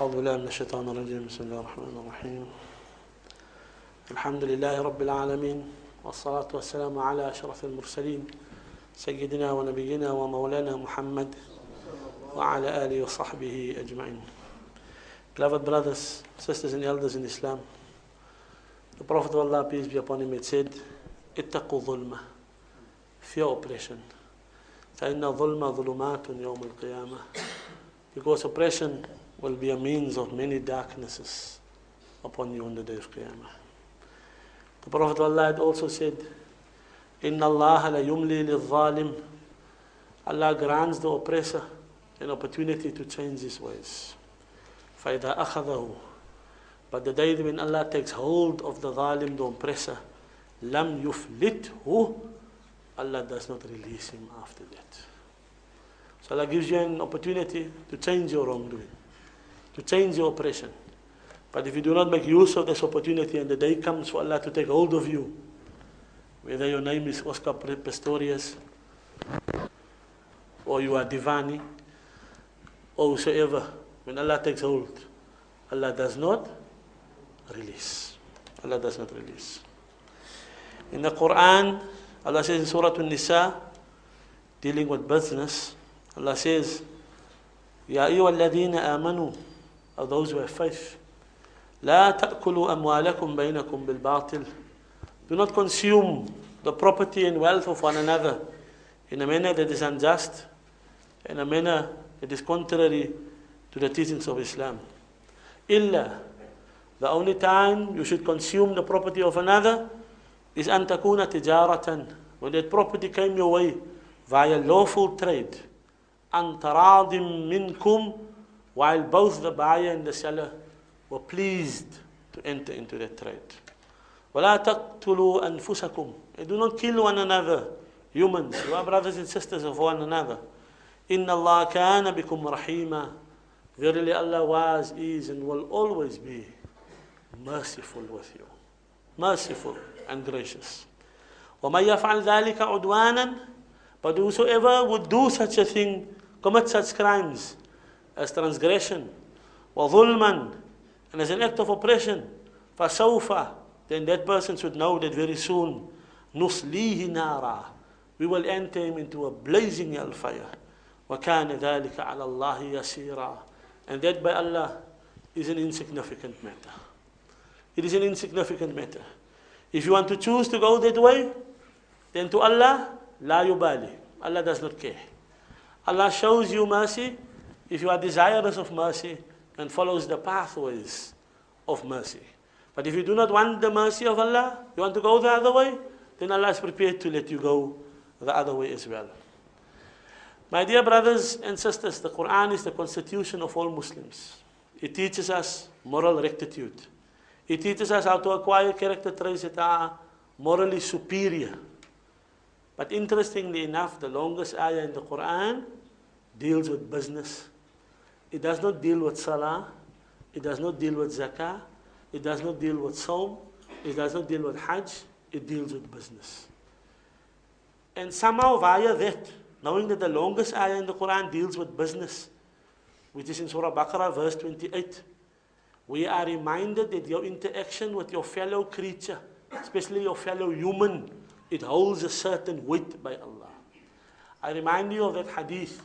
أعوذ بالله من الشيطان الرجيم. بسم الله الرحمن الرحيم. الحمد لله رب العالمين والصلاة والسلام على أشرف المرسلين سيدنا ونبينا ومولانا محمد وعلى آله وصحبه أجمعين. Beloved brothers, sisters and elders in Islam, the Prophet of Allah, peace be upon him, had said, اتقوا ظلمة fear oppression. فإن ظلم ظلمات يوم القيامة because oppression will be a means of many darknesses upon you on the day of Qiyamah. The Prophet of Allah had also said, إن الله لا يملي للظالم Allah grants the oppressor an opportunity to change his ways. فإذا أخذه But the day when Allah takes hold of the zalim, the oppressor, لم يفلته Allah does not release him after that. So Allah gives you an opportunity to change your wrongdoing, to change your oppression. But if you do not make use of this opportunity and the day comes for Allah to take hold of you, whether your name is Oscar Pistorius or you are Dewani or whosoever, when Allah takes hold, Allah does not release. Allah does not release. In the Quran, Allah says in Surah An-Nisa, dealing with business, Allah says, يا أيها الذين آمنوا are those who have faith لا تأكلوا أموالكم بينكم بالباطل Do not consume the property and wealth of one another in a manner that is unjust, in a manner that is contrary to the teachings of Islam. إلا The only time you should consume the property of another is أن تكون تجارة when that property came your way via lawful trade عن تراض منكم while both the buyer and the seller were pleased to enter into that trade. ولا تقتلوا أنفسكم and do not kill one another humans you are brothers and sisters of one another إن الله كان بكم رحيما verily Allah was is and will always be merciful with you merciful and gracious ومن يفعل ذلك عدوانا but whosoever would do such a thing commit such crimes as transgression وظلما and as an act of oppression فسوف then that person should know that very soon نصليه نارا we will enter him into a blazing hellfire وكان ذلك على الله يسيرا and that by Allah is an insignificant matter it is an insignificant matter if you want to choose to go that way then to Allah لا يبالي Allah does not care Allah shows you mercy if you are desirous of mercy and follows the pathways of mercy. But if you do not want the mercy of Allah, you want to go the other way, then Allah is prepared to let you go the other way as well. My dear brothers and sisters, the Quran is the constitution of all Muslims. It teaches us moral rectitude. It teaches us how to acquire character traits that are morally superior. But interestingly enough, the longest ayah in the Quran deals with business. It does not deal with salah. It does not deal with zakah. It does not deal with saum. It does not deal with hajj. It deals with business. And somehow via that, knowing that the longest ayah in the Quran deals with business, which is in Surah Baqarah, verse 28, we are reminded that your interaction with your fellow creature, especially your fellow human, it holds a certain weight by Allah. I remind you of that hadith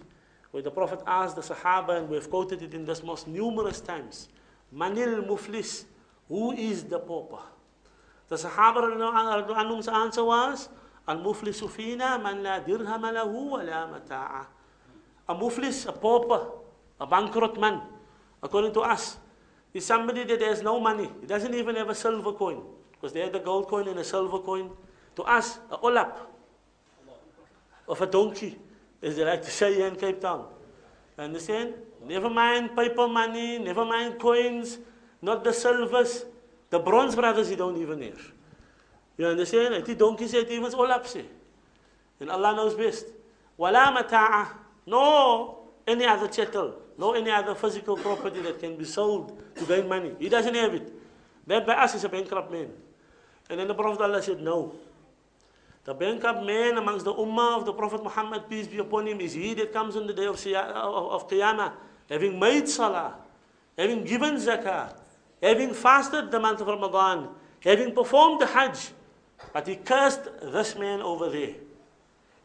where the Prophet asked the Sahaba, and we've quoted it in this most numerous times, Manil Muflis, who is the pauper? The Sahaba Anum's answer was, Al Muflisu fina man la dirham lahu wa la mata'a. A Muflis, a pauper, a bankrupt man, according to us, is somebody that has no money. He doesn't even have a silver coin, because they had a gold coin and a silver coin. To us, a olap of a donkey as they like to say here in Cape Town. Understand? Never mind paper money, never mind coins, not the silvers. The bronze brothers, you don't even have. You understand? I think donkey said even all up say. And Allah knows best. Wala mata'a. No any other chattel, no any other physical property that can be sold to gain money. He doesn't have it. That by us is a bankrupt man. And then the Prophet Allah said, no. The bankrupt man amongst the ummah of the Prophet Muhammad, peace be upon him, is he that comes on the day of, of, Qiyamah, having made salah, having given zakah, having fasted the month of Ramadan, having performed the Hajj, but he cursed this man over there.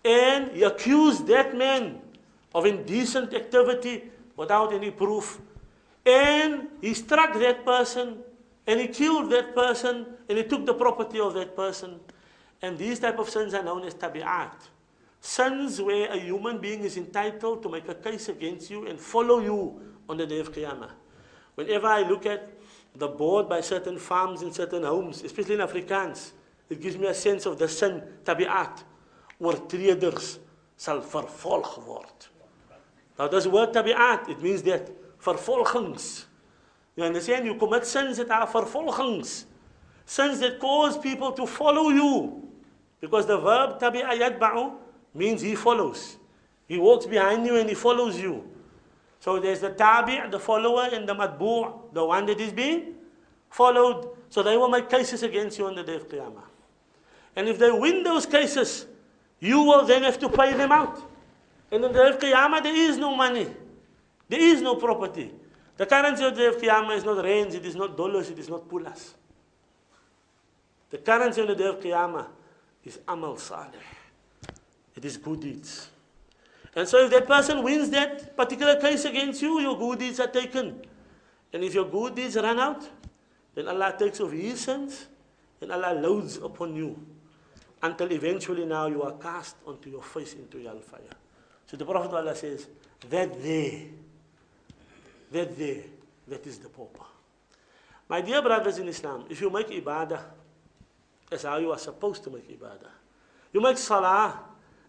And he accused that man of indecent activity without any proof. And he struck that person and he killed that person and he took the property of that person. And these type of sins are known as tabi'at. Sins where a human being is entitled to make a case against you and follow you on the day of Qiyamah. Whenever I look at the board by certain farms in certain homes, especially in Afrikaans, it gives me a sense of the sin, tabi'at. Oortreders sal vervolg word. Now this word tabi'at, it means that vervolgings. You understand? You commit sins that are vervolgings. Sins that cause people to follow you. Because the verb tabi'a yadba'u means he follows. He walks behind you and he follows you. So there's the tabi', the follower, and the matbu', the one that is being followed. So they will make cases against you on the day of Qiyamah. And if they win those cases, you will then have to pay them out. And on the day of Qiyamah, there is no money. There is no property. The currency of the day of Qiyamah is not rands, it is not dollars, it is not pulas. The currency on the day of Qiyamah is amal salih. It is good deeds. And so if that person wins that particular case against you, your good deeds are taken. And if your good deeds run out, then Allah takes off his sins and Allah loads upon you until eventually now you are cast onto your face into hellfire. So the Prophet Allah says, that there, that there, that is the pauper. My dear brothers in Islam, if you make ibadah, that's how you are supposed to make ibadah. You make salah,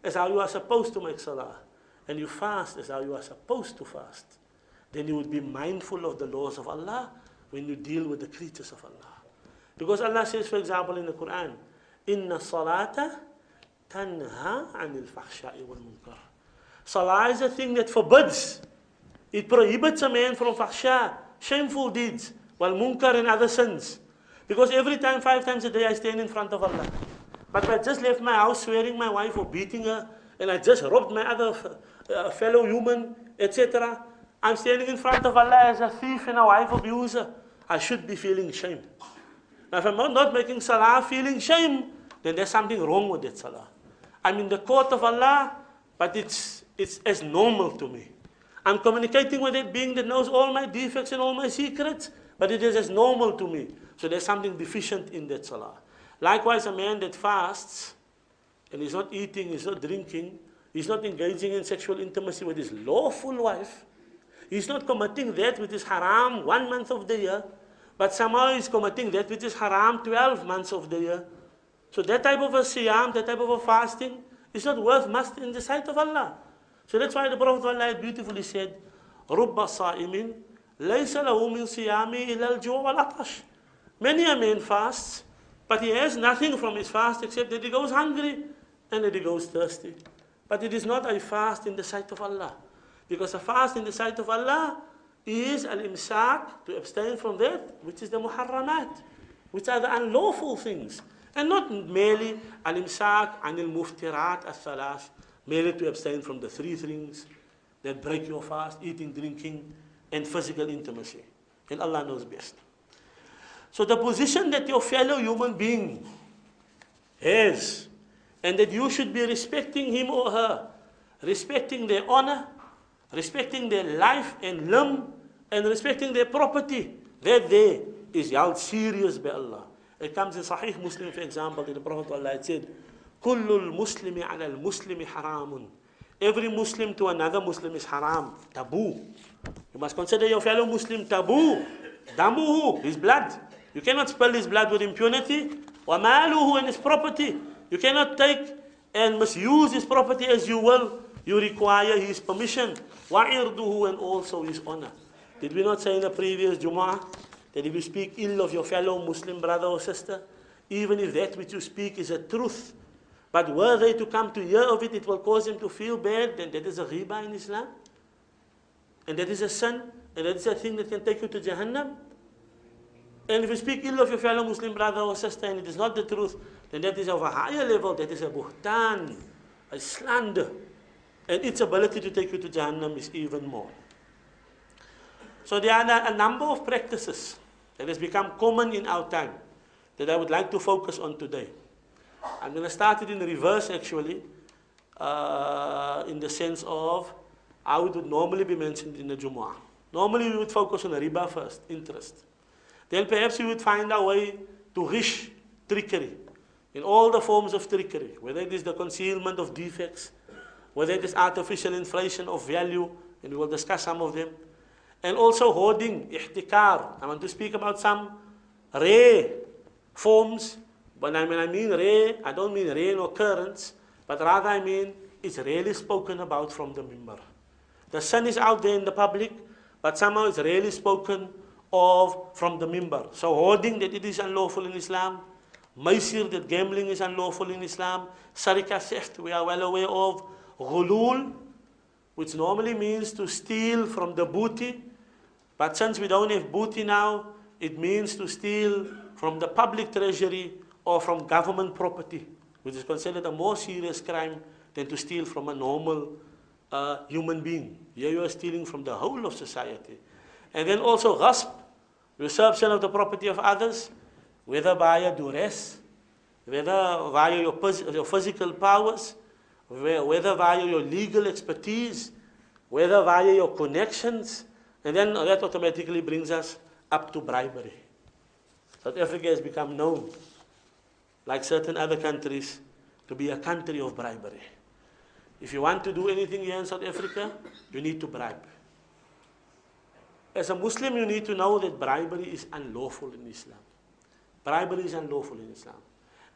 that's how you are supposed to make salah and you fast as how you are supposed to fast, then you would be mindful of the laws of Allah when you deal with the creatures of Allah. Because Allah says, for example, in the Quran, Inna salata tanha anil fahsha'i wal munkar. Salah is a thing that forbids. It prohibits a man from fahsha, shameful deeds, wal munkar and other sins. Because every time, five times a day, I stand in front of Allah. But I just left my house swearing my wife or beating her, and I just robbed my other a fellow human, etc. I'm standing in front of Allah as a thief and a wife abuser. I should be feeling shame. Now, if I'm not making salah feeling shame, then there's something wrong with that salah. I'm in the court of Allah, but it's, it's as normal to me. I'm communicating with it being that knows all my defects and all my secrets, but it is as normal to me. So there's something deficient in that salah. Likewise, a man that fasts and he's not eating, he's not drinking, He's not engaging in sexual intimacy with his lawful wife. He's not committing that which is haram one month of the year, but somehow he's committing that which is haram 12 months of the year. So that type of a siyam, that type of a fasting, is not worth much in the sight of Allah. So that's why the Prophet Allah beautifully said, رُبَّ صَائِمٍ لَيْسَ لَهُ مِنْ صِيَامِ إِلَى الْجُوعِ وَالْعَطَشِ Many a man fasts, but he has nothing from his fast except that he goes hungry and that he goes thirsty. But it is not a fast in the sight of Allah. Because a fast in the sight of Allah is al-imsak, to abstain from that, which is the muharramat, which are the unlawful things. And not merely al-imsak anil muftirat as-salas, merely to abstain from the three things that break your fast, eating, drinking, and physical intimacy. And Allah knows best. So the position that your fellow human being has and that you should be respecting him or her, respecting their honor, respecting their life and limb, and respecting their property. That there is held serious by Allah. It comes in Sahih Muslim, for example, that the Prophet Allah said, كل المسلم على المسلم حرام. every Muslim to another Muslim is haram, taboo. You must consider your fellow Muslim taboo. Damuhu, his blood. You cannot spill his blood with impunity. Wamaluhu and his property. You cannot take and misuse his property as you will. You require his permission. Wa'irduhu and also his honor. Did we not say in the previous Jumu'ah that if you speak ill of your fellow Muslim brother or sister, even if that which you speak is a truth, but were they to come to hear of it, it will cause them to feel bad, then that is a ghiba in Islam. And that is a sin, and that is a thing that can take you to Jahannam. And if you speak ill of your fellow Muslim brother or sister and it is not the truth, then that is of a higher level, that is a buhtan, a slander. And its ability to take you to Jahannam is even more. So there are a number of practices that has become common in our time that I would like to focus on today. I'm going to start it in reverse actually, uh, in the sense of how it would normally be mentioned in the Jumu'ah. Normally we would focus on the riba first, interest. Then perhaps we would find our way to ghish, trickery, in all the forms of trickery, whether it is the concealment of defects, whether it is artificial inflation of value, and we will discuss some of them, and also hoarding, ihtikar. I want to speak about some rare forms, but when I mean rare, I don't mean rare occurrence, but rather I mean it's rarely spoken about from the mimbar. The sun is out there in the public, but somehow it's rarely spoken of from the mimbar. So hoarding that it is unlawful in Islam, maisir that gambling is unlawful in Islam, sarika theft we are well aware of, ghulul, which normally means to steal from the booty, but since we don't have booty now, it means to steal from the public treasury or from government property, which is considered a more serious crime than to steal from a normal uh, human being. Here you are stealing from the whole of society. And then also ghasb, usurpation of the property of others, whether via duress, whether via your, your physical powers, whether via your legal expertise, whether via your connections, and then that automatically brings us up to bribery. South Africa has become known, like certain other countries, to be a country of bribery. If you want to do anything here in South Africa, you need to bribe. As a Muslim, you need to know that bribery is unlawful in Islam. Bribery is unlawful in Islam.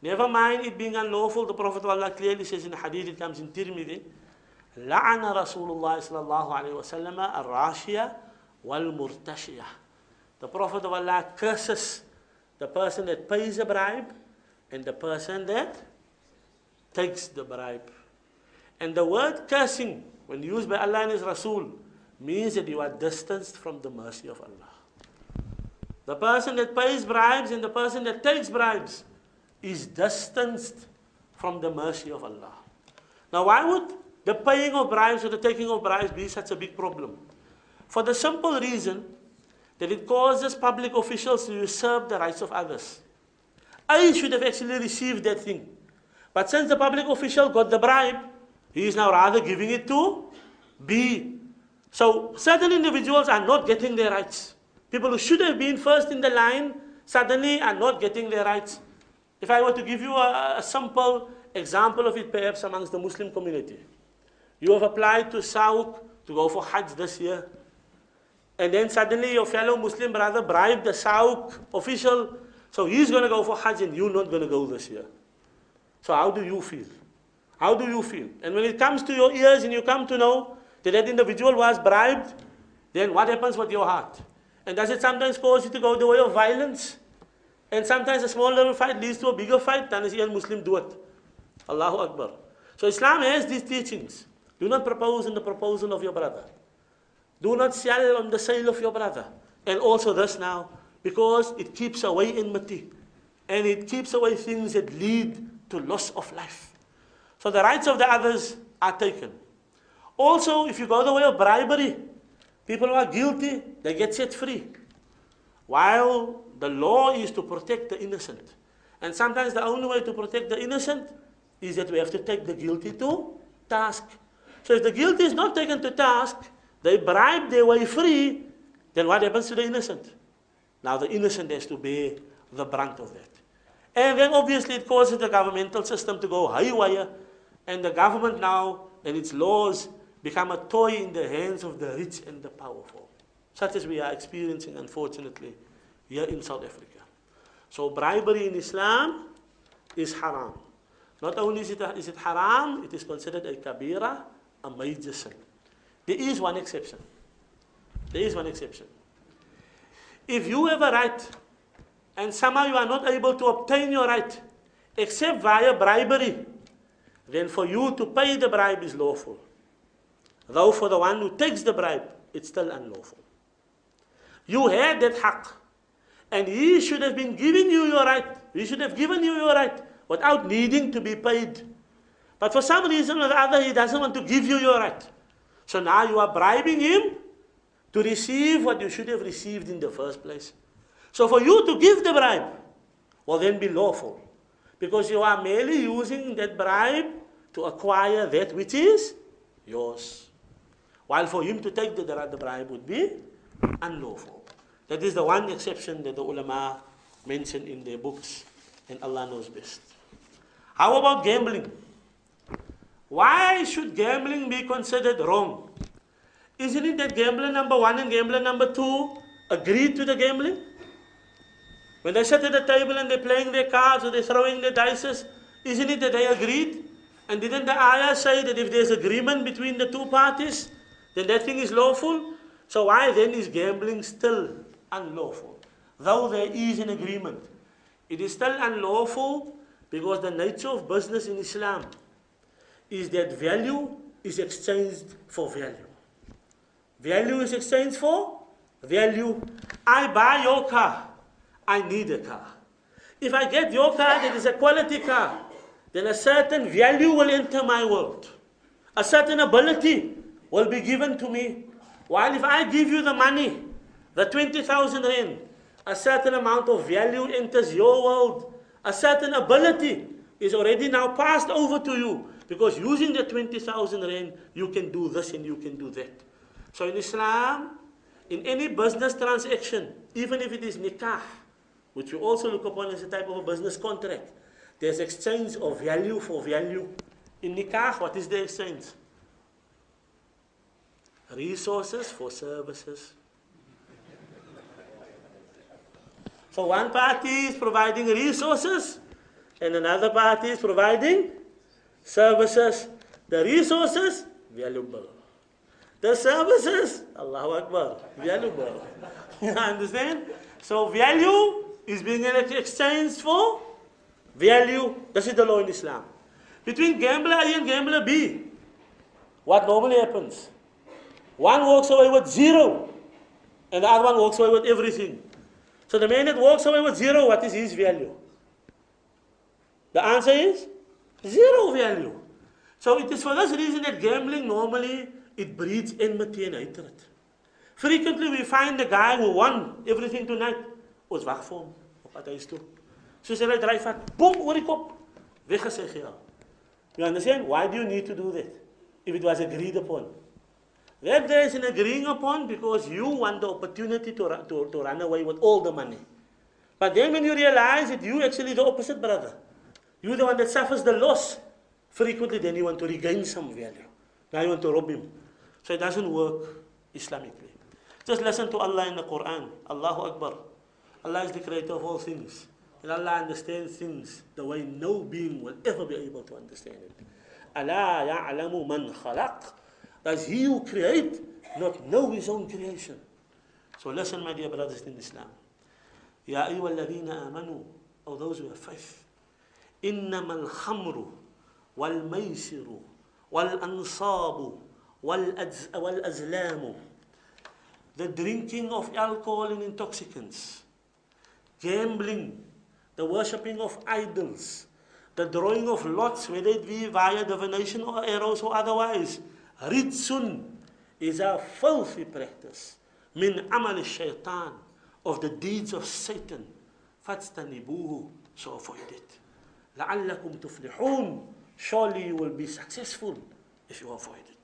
Never mind it being unlawful, the Prophet Allah clearly says in the hadith, it comes in Tirmidhi, لعن رسول الله صلى الله عليه وسلم الراشية والمرتشية. The Prophet of Allah curses the person that pays a bribe and the person that takes the bribe. And the word cursing, when used by Allah and His Rasul, means that you are distanced from the mercy of Allah. The person that pays bribes and the person that takes bribes is distanced from the mercy of Allah. Now, why would the paying of bribes or the taking of bribes be such a big problem? For the simple reason that it causes public officials to usurp the rights of others. I should have actually received that thing. But since the public official got the bribe, he is now rather giving it to B. So certain individuals are not getting their rights. People who should have been first in the line suddenly are not getting their rights. If I were to give you a, a simple example of it perhaps amongst the Muslim community. You have applied to SAHUC to go for Hajj this year. And then suddenly your fellow Muslim brother bribed the SAHUC official, so he's going to go for Hajj and you're not going to go this year. So how do you feel? How do you feel? And when it comes to your ears and you come to know that that individual was bribed, then what happens with your heart? And does it sometimes cause you to go the way of violence? And sometimes a small little fight leads to a bigger fight, then is a Muslim do it. Allahu Akbar. So Islam has these teachings. Do not propose in the proposal of your brother. Do not sell on the sale of your brother. And also this now, because it keeps away enmity. And it keeps away things that lead to loss of life. So the rights of the others are taken. Also, if you go the way of bribery, people who are guilty, they get set free. While the law is to protect the innocent. And sometimes the only way to protect the innocent is that we have to take the guilty to task. So if the guilty is not taken to task, they bribe their way free, then what happens to the innocent? Now the innocent has to bear the brunt of that. And then obviously it causes the governmental system to go haywire, and the government now and its laws become a toy in the hands of the rich and the powerful, such as we are experiencing, unfortunately, here in South Africa. So bribery in Islam is haram. Not only is it, is it haram, it is considered a kabira, a major sin. There is one exception. There is one exception. If you have a right and somehow you are not able to obtain your right except via bribery, then for you to pay the bribe is lawful. Though for the one who takes the bribe, it's still unlawful. You had that haqq. And he should have been giving you your right. He should have given you your right without needing to be paid. But for some reason or other, he doesn't want to give you your right. So now you are bribing him to receive what you should have received in the first place. So for you to give the bribe will then be lawful because you are merely using that bribe to acquire that which is yours. While for him to take the, the bribe would be unlawful. That is the one exception that the ulama mention in their books, and Allah knows best. How about gambling? Why should gambling be considered wrong? Isn't it that gambler number one and gambler number two agreed to the gambling? When they sit at the table and they're playing their cards or they're throwing their dices, isn't it that they agreed? And didn't the ayah say that if there's agreement between the two parties, then that thing is lawful? So why then is gambling still unlawful? Though there is an agreement. It is still unlawful because the nature of business in Islam is that value is exchanged for value. Value is exchanged for value. I buy your car. I need a car. If I get your car that is a quality car, then a certain value will enter my world. A certain ability will be given to me. While if I give you the money, the 20,000 rand, a certain amount of value enters your world. A certain ability is already now passed over to you. Because using the 20,000 rand, you can do this and you can do that. So in Islam, in any business transaction, even if it is nikah, which we also look upon as a type of a business contract, there's exchange of value for value. In nikah, what is the exchange? Resources for services. So one party is providing resources and another party is providing services. The resources, valuable. The services, Allahu Akbar, valuable. you understand? So value is being exchanged for value. This is the law in Islam. Between gambler A and gambler B, what normally happens? One walks away with zero, and the other one walks away with everything. So the man that walks away with zero, what is his value? The answer is zero value. So it is for this reason that gambling normally it breeds enmity and hatred. Frequently we find the guy who won everything tonight was wag vir hom op pad huis toe. Soos hy dryf vat, bom oor die kop, weggesê geld. You understand? Why do you need to do that? If it was agreed upon. That there is an agreeing upon because you want the opportunity to, to, to run away with all the money. But then when you realize that you actually the opposite brother. You're the one that suffers the loss. Frequently then you want to regain some value. Now you want to rob him. So it doesn't work Islamically. Just listen to Allah in the Quran. Allahu Akbar. Allah is the creator of all things. And Allah understands things the way no being will ever be able to understand it. Allah ya'lamu man khalaq. Does he who create not know his own creation? So listen, my dear brothers in Islam. Ya ayyuha alladhina amanu, O those who have faith. إنما الخمر والميسر والأنصاب والأزلام the drinking of alcohol and intoxicants. Gambling. The worshipping of idols. The drawing of lots whether it be via divination or arrows or otherwise. Rijsun is a filthy practice. Min amal shaitan of the deeds of Satan. فَاتْتَنِبُوهُ So avoid it. لَعَلَّكُمْ tuflihun. Surely you will be successful if you avoid it.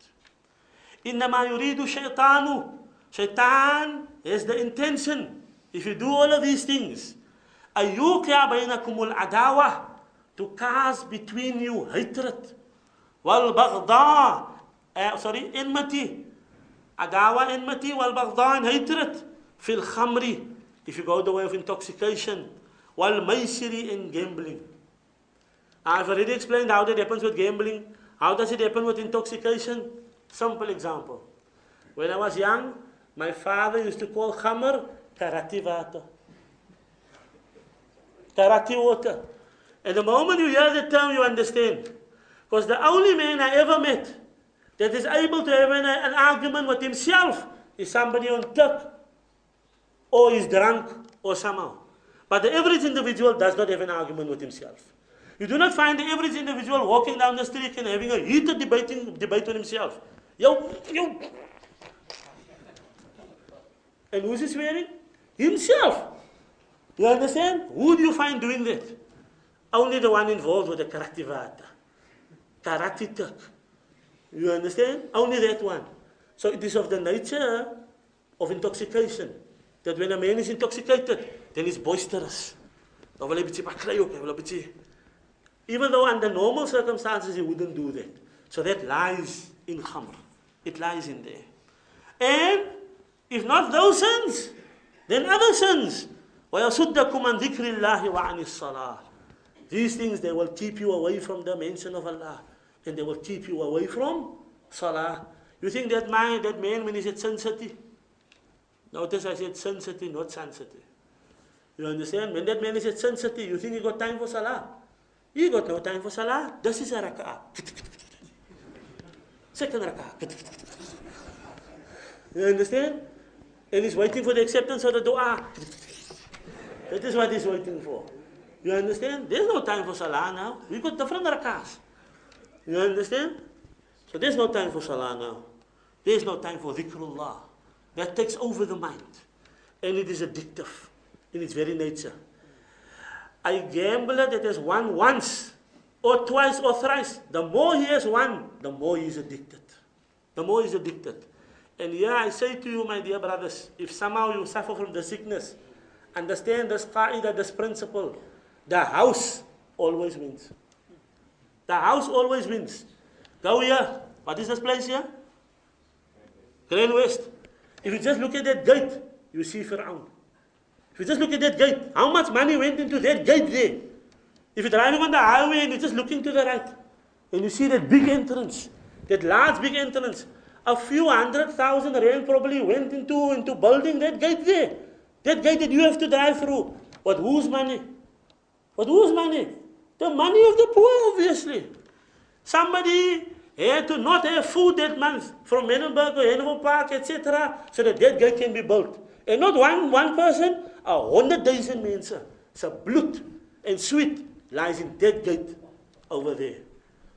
إنما يريد الشيطان Shaitan has the intention if you do all of these things يوقع بينكم العداوة to cast between you hatred والبغضاء uh, sorry enmity عداوة enmity والبغضاء and hatred في الخمر if you go the way of intoxication والميسر and gambling I've already explained how that happens with gambling. How does it happen with intoxication? Simple example. When I was young, my father used to call khamr karati water. Karati water. And the moment you hear the term, you understand. Because the only man I ever met that is able to have an, an argument with himself is somebody on Turk or is drunk or somehow. But the average individual does not have an argument with himself. You do not find the average individual walking down the street and having a heated debating, debate with himself. Yo, yo. And who's he swearing? Himself. You understand? Who do you find doing that? Only the one involved with the Karativata. Karatitak. You understand? Only that one. So it is of the nature of intoxication. That when a man is intoxicated, then he's boisterous. Even though under normal circumstances he wouldn't do that. So that lies in khamr. It lies in there. And if not those sins, then other sins. وَيَصُدَّكُمْ عَنْ ذِكْرِ اللَّهِ وَعَنِ الصَّلَاةِ These things, they will keep you away from the mention of Allah. And they will keep you away from salah. You think that man, that man when he said Sun City? Notice I said Sun City, not Sun City. You understand? When that man is at Sun City, you think he got time for salah? He got no time for salah. This is a rak'ah. Second rak'ah. You understand? And he's waiting for the acceptance of the dua. That is what he's waiting for. You understand? There's no time for salah now. We got different rak'ahs. You understand? So there's no time for salah now. There's no time for dhikrullah. That takes over the mind. And it is addictive in its very nature. A gambler that has won once or twice or thrice, the more he has won, the more he is addicted. The more he is addicted. And yeah, I say to you, my dear brothers, if somehow you suffer from the sickness, understand this qaida, this principle. The house always wins. The house always wins. Go here. What is this place here? GrandWest. If you just look at that gate, you see Fir'aun. If you just look at that gate, how much money went into that gate there? If you're driving on the highway and you're just looking to the right, and you see that big entrance, that large big entrance, a few hundred thousand rand probably went into, into building that gate there. That gate that you have to drive through. But whose money? But whose money? The money of the poor, obviously. Somebody had to not have food that month from Manenberg or Hanover Park, etc., so that that gate can be built. And not one, one person, a hundred thousand mense. It's a blood and sweet lies in that gate over there.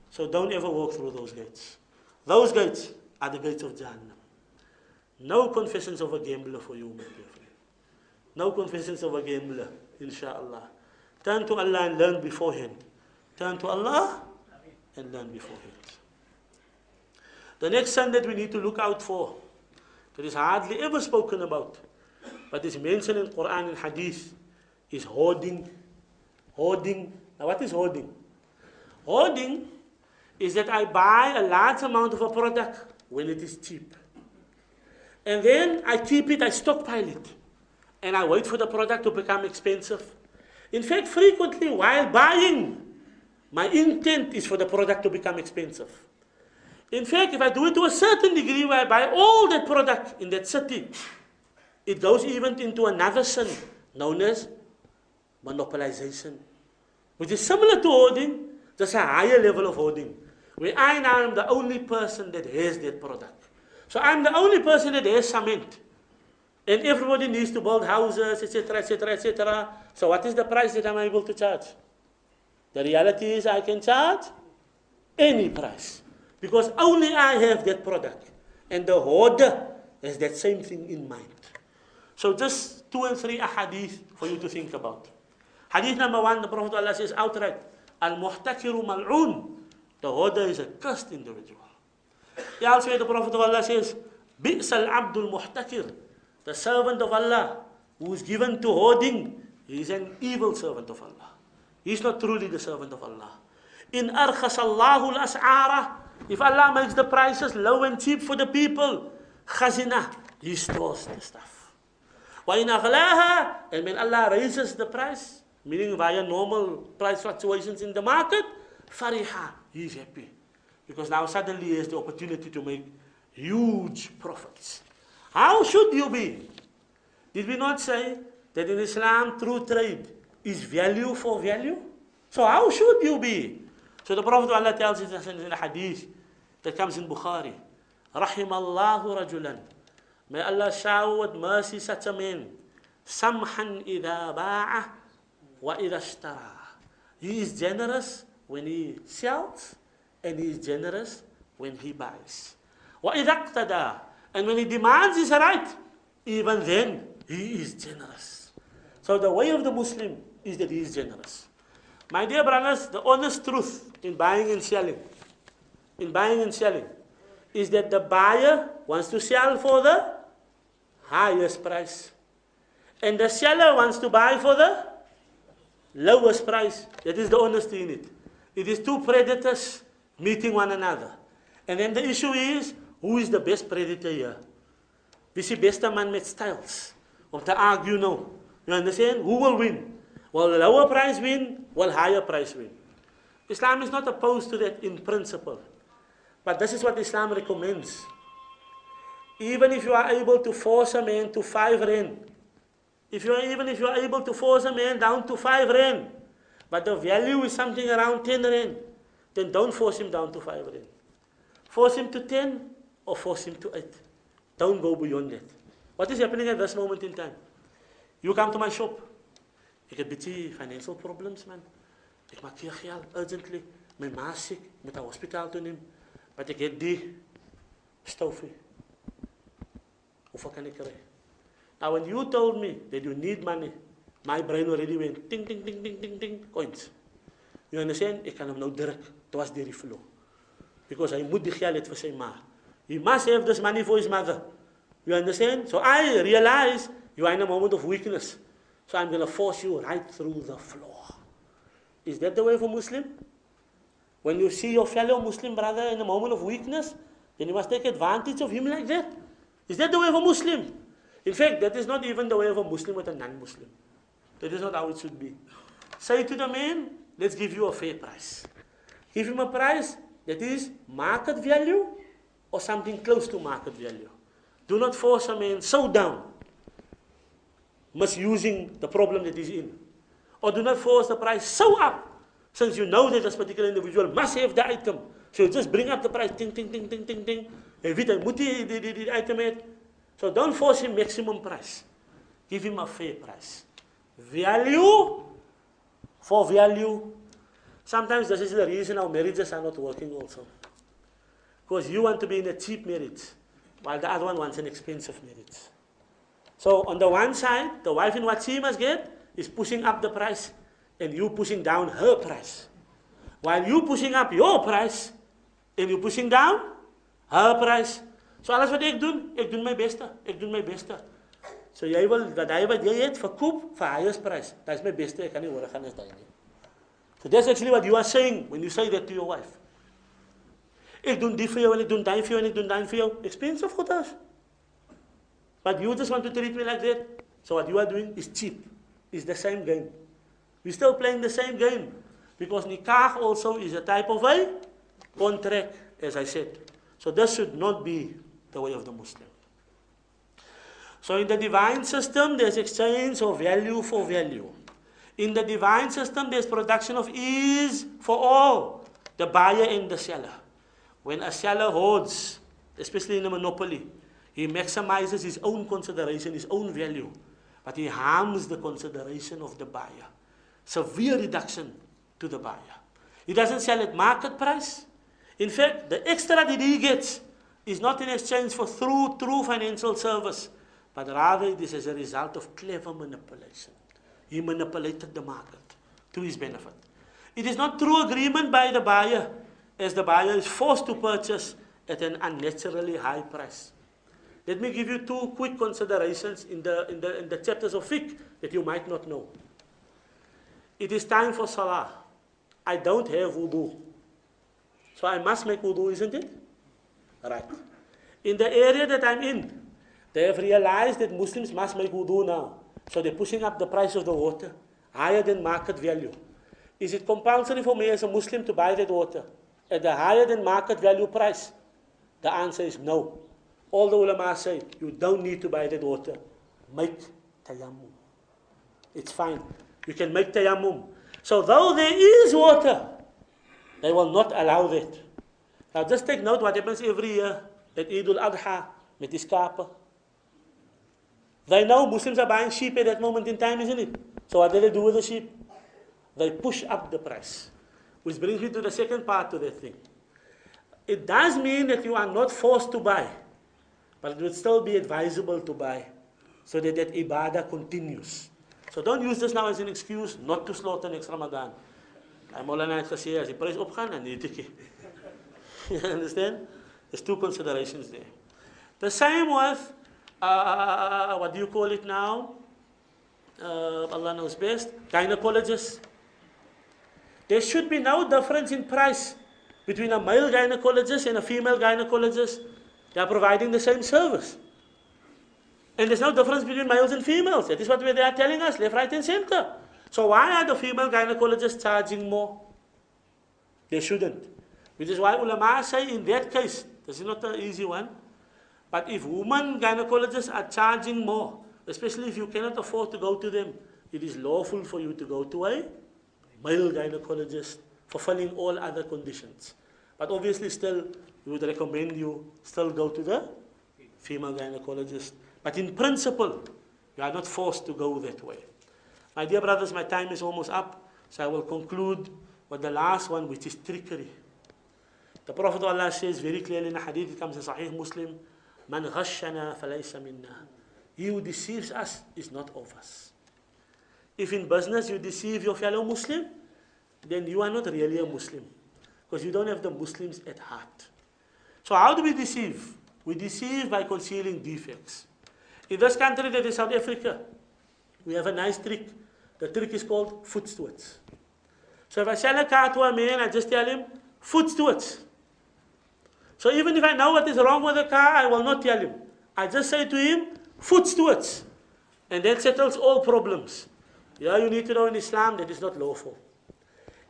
So don't ever walk through those gates. Those gates are the gates of Jahannam. No confessions of a gambler for you, my dear friend. No confessions of a gambler, inshallah. Turn to Allah and learn beforehand. Turn to Allah and learn beforehand. The next sin that we need to look out for, that is hardly ever spoken about, but is mentioned in Quran and Hadith is hoarding. Hoarding. Now, what is hoarding? Hoarding is that I buy a large amount of a product when it is cheap. And then I keep it, I stockpile it. And I wait for the product to become expensive. In fact, frequently while buying, my intent is for the product to become expensive. In fact, if I do it to a certain degree where I buy all that product in that city, it goes even into another sin known as monopolization, which is similar to hoarding, just a higher level of hoarding, where I now am the only person that has that product. So I'm the only person that has cement. And everybody needs to build houses, etc., etc., etc. So what is the price that I'm able to charge? The reality is I can charge any price. Because only I have that product. And the hoarder has that same thing in mind. So just two and three ahadith for you to think about. Hadith number one, the Prophet Allah says outright, Al-muhtakiru mal'un. The hoarder is a cursed individual. He also the Prophet Allah says, Bi'sal abdul muhtakir. The servant of Allah who is given to hoarding, he is an evil servant of Allah. He is not truly the servant of Allah. In arkhas Allahu al-as'ara, if Allah makes the prices low and cheap for the people, khazina, he stores the stuff. وَإِنْ أَغْلَاهَا And when Allah raises the price, meaning via normal price fluctuations in the market, fariha, he is happy. Because now suddenly he has the opportunity to make huge profits. How should you be? Did we not say that in Islam true trade is value for value? So how should you be? So the Prophet Allah tells us in a hadith that comes in Bukhari, Rahimallahu rajulan. May Allah shower with mercy such a man. Samhan idha ba'ah ishtara. He is generous when he sells and he is generous when he buys. Idha And when he demands his right, even then he is generous. So the way of the Muslim is that he is generous. My dear brothers, the honest truth in buying and selling, in buying and selling, is that the buyer wants to sell for the highest price. And the seller wants to buy for the lowest price. That is the honesty in it. It is two predators meeting one another. And then the issue is, who is the best predator here? Wie is die beste man met styles? Of the argue nou. You understand? Who will win? Will the lower price win? Will higher price win? Islam is not opposed to that in principle. But this is what Islam recommends. Even if you are able to force a man to five rand, if you are, even if you are able to force a man down to five rand, but the value is something around 10 rand, then don't force him down to five rand. Force him to 10 or force him to 8. Don't go beyond that. What is happening at this moment in time? You come to my shop. Ek het bietjie financial problems man. Ek maak hier geld urgently. My ma siek, moet na hospitaal toe neem. But ek het die stofie. Hoeveel kan ek kry? Now when you told me that you need money, my brain already went ting ting ting ting ting ting coins. You understand? Ek kan hom nou druk. Dit was deur die. Because hy moet die geld hê vir ma. He must have this money for his mother. You understand? So I realize you are in a moment of weakness. So I'm going to force you right through the floor. Is that the way for Muslim? When you see your fellow Muslim brother in a moment of weakness, then you must take advantage of him like that. Is that the way a Muslim? In fact, that is not even the way of a Muslim with a non-Muslim. That is not how it should be. Say to the man, let's give you a fair price. Give him a price that is market value or something close to market value. Do not force a man so down, misusing the problem that he's in. Or do not force the price so up, since you know that this particular individual must have the item. So just bring up the price, ting, ting, ting, ting, ting, ting. Hy weet hy moet die, die item. So don't force him maximum price. Give him a fair price. Value for value. Sometimes this is the reason our marriages are not working also. Because you want to be in a cheap marriage, while the other one wants an expensive marriage. So on the one side, the wife in what she must get is pushing up the price, and you pushing down her price. While you pushing up your price, and you pushing down her price. So alles wat ek doen, ek doen my beste. Ek doen my beste. So jy wil dat hy wat jy het verkoop vir highest price. Dit is my beste, ek kan nie hoor gaan is daai nie. So that's actually what you are saying when you say that to your wife. Ek doen die vir jou en ek doen daai vir jou en ek doen daai vir jou. Expensive goeders. But you just want to treat me like that. So what you are doing is cheap. It's the same game. We're still playing the same game. Because nikah also is a type of a contract, as I said. So this should not be the way of the Muslim. So in the divine system, there's exchange of value for value. In the divine system, there's production of ease for all, the buyer and the seller. When a seller hoards, especially in a monopoly, he maximizes his own consideration, his own value, but he harms the consideration of the buyer. Severe reduction to the buyer. He doesn't sell at market price. In fact, the extra that he gets is not in exchange for true, true financial service, but rather it is as a result of clever manipulation. He manipulated the market to his benefit. It is not true agreement by the buyer as the buyer is forced to purchase at an unnaturally high price. Let me give you two quick considerations in the, in the, in the chapters of fiqh that you might not know. It is time for salah. I don't have wudu. So I must make wudu, isn't it? Right. In the area that I'm in, they have realized that Muslims must make wudu now. So they're pushing up the price of the water higher than market value. Is it compulsory for me as a Muslim to buy that water? at the higher than market value price? The answer is no. All the ulama say, you don't need to buy that water. Make tayammum. It's fine. You can make tayammum. So though there is water, they will not allow that. Now just take note what happens every year at Eid al-Adha with this. They know Muslims are buying sheep at that moment in time, isn't it? So what do they do with the sheep? They push up the price. Which brings me to the second part of that thing. It does mean that you are not forced to buy, but it would still be advisable to buy. so that that ibadah continues. So don't use this now as an excuse not to slaughter next Ramadan. I'm all het gesê as die prys opgaan dan eet ek. you understand? There's two considerations there. The same with uh, what do you call it now? Uh, Allah knows best. Gynecologists. There should be no difference in price between a male gynecologist and a female gynecologist. They are providing the same service. And there's no difference between males and females. That is what they are telling us, left, right, and center. So why are the female gynecologists charging more? They shouldn't. Which is why ulama say in that case, this is not an easy one, but if women gynecologists are charging more, especially if you cannot afford to go to them, it is lawful for you to go to a male gynecologist, fulfilling all other conditions. But obviously still, we would recommend you still go to the female gynecologist. But in principle, you are not forced to go that way. My dear brothers, my time is almost up, so I will conclude with the last one, which is trickery. The Prophet Allah says very clearly in a hadith, it comes in Sahih Muslim, Man ghashana falaysa minna. He who deceives us is not of us. If in business you deceive your fellow Muslim, then you are not really a Muslim. Because you don't have the Muslims at heart. So how do we deceive? We deceive by concealing defects. In this country that is South Africa, we have a nice trick. The trick is called voetstoots. So if I sell a car to a man, I just tell him, voetstoots. So even if I know what is wrong with the car, I will not tell him. I just say to him, voetstoots. And that settles all problems. Yeah, you need to know in Islam that is not lawful.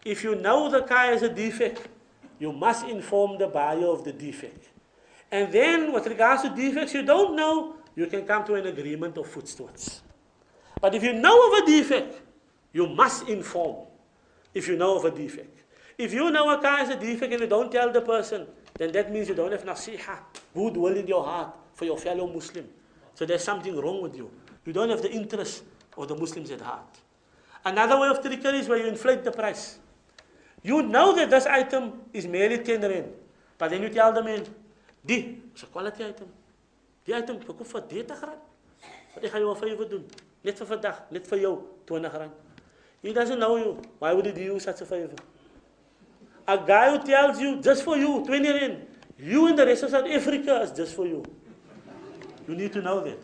If you know the car has a defect, you must inform the buyer of the defect. And then, with regards to defects you don't know, you can come to an agreement of voetstoots. But if you know of a defect, you must inform if you know of a defect. If you know a car has a defect and you don't tell the person, then that means you don't have nasiha, goodwill in your heart for your fellow Muslim. So there's something wrong with you. You don't have the interest of the Muslims at heart. Another way of trickery is where you inflate the price. You know that this item is merely 10 rand, but then you tell the man, die is a quality item. Die item verkoop vir 30 rand. Wat ek gaan jou 'n favour doen. Net vir vandag, net vir jou 20 rand. He doesn't know you. Why would he do you such a favor? A guy who tells you just for you, 20 rand, you and the rest of South Africa is just for you. You need to know that.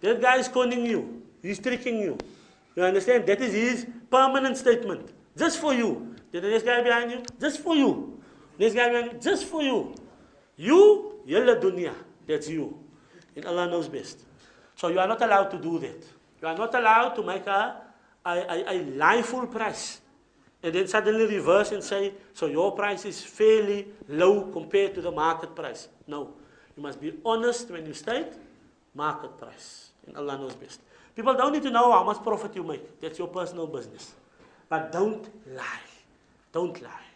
That guy is conning you. He's tricking you. You understand? That is his permanent statement. Just for you. The next guy behind you, just for you. This guy behind you, just for you. You, yalla dunya. That's you. And Allah knows best. So you are not allowed to do that. You are not allowed to make a, a, a, a lie full price. And then suddenly reverse and say, so your price is fairly low compared to the market price. No. You must be honest when you state market price. And Allah knows best. People don't need to know how much profit you make. That's your personal business. But don't lie. Don't lie.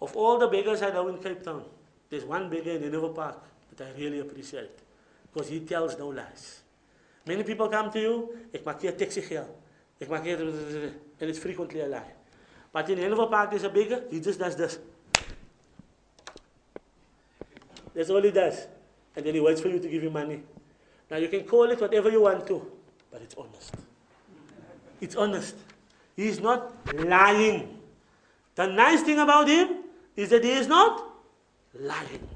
Of all the beggars I know in Cape Town, there's one beggar in Nineveh Park that I really appreciate. Because he tells no lies. Many people come to you, ek maak hier taxi geld. Ek maak hier, and it's frequently a lie. But in Nineveh Park, there's a beggar, he just does this. That's all he does. And then he waits for you to give him money. Now you can call it whatever you want to, but it's honest. It's honest. He's not lying. The nice thing about him is that he is not lying.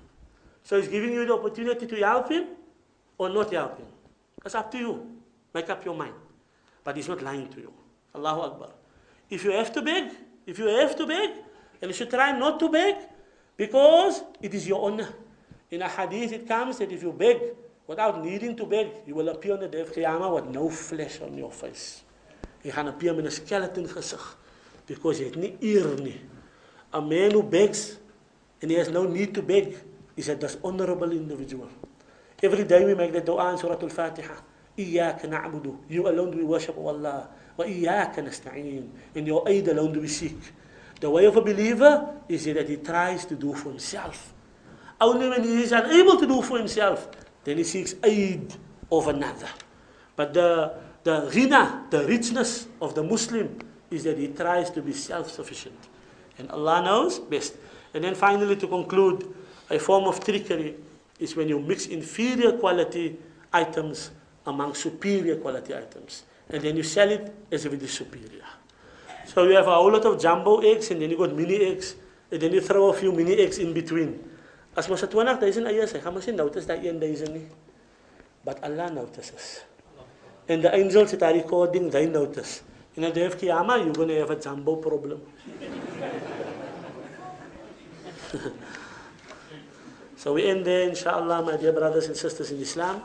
So he's giving you the opportunity to help him or not help him. That's up to you. Make up your mind. But he's not lying to you. Allahu Akbar. If you have to beg, if you have to beg, and you should try not to beg, because it is your honor. In a hadith it comes that if you beg without needing to beg, you will appear on the day of Qiyamah with no flesh on your face. You gaan appear met 'n skeleton gesig because jy het nie eer nie. A man who begs and he has no need to beg is a dishonorable individual. Every day we make the dua in Surah Al-Fatiha. إياك نعبد You alone do we worship Allah. وإياك نستعين In your aid alone do we seek. The way of a believer is that he tries to do for himself. Only when he is unable to do for himself, then he seeks aid of another. But the, the ghina, the richness of the Muslim is that he tries to be self-sufficient. And Allah knows best. And then finally to conclude, a form of trickery is when you mix inferior quality items among superior quality items. And then you sell it as if it is superior. So you have a whole lot of jumbo eggs and then you got mini eggs and then you throw a few mini eggs in between. As tuwanak, daizin ayas eh. Hamasin notice that yan daizin eh. But Allah notices. And the angels that are recording, they notice. In the day of you're going to have a jumbo problem. so we end there, inshallah, my dear brothers and sisters in Islam.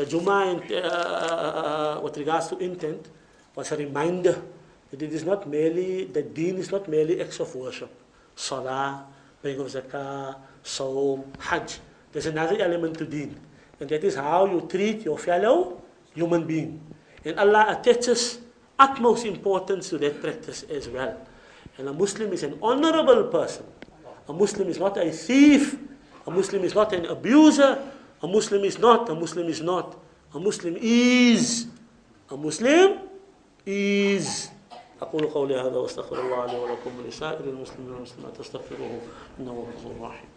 The Jummah, uh, uh, uh, with regards to intent, was a reminder that it is not merely, the deen is not merely acts of worship. Salah, paying of zakah, saum, hajj. There's another element to deen. And that is how you treat your fellow human being. And Allah attaches utmost importance to that practice as well. And a Muslim is an honorable person. A Muslim is not a thief. A Muslim is not an abuser. A Muslim is not. A Muslim is not. A Muslim is. A Muslim is. أقول قولي هذا واستغفر الله لي ولكم ولسائر المسلمين والمسلمات استغفروه إنه هو الغفور الرحيم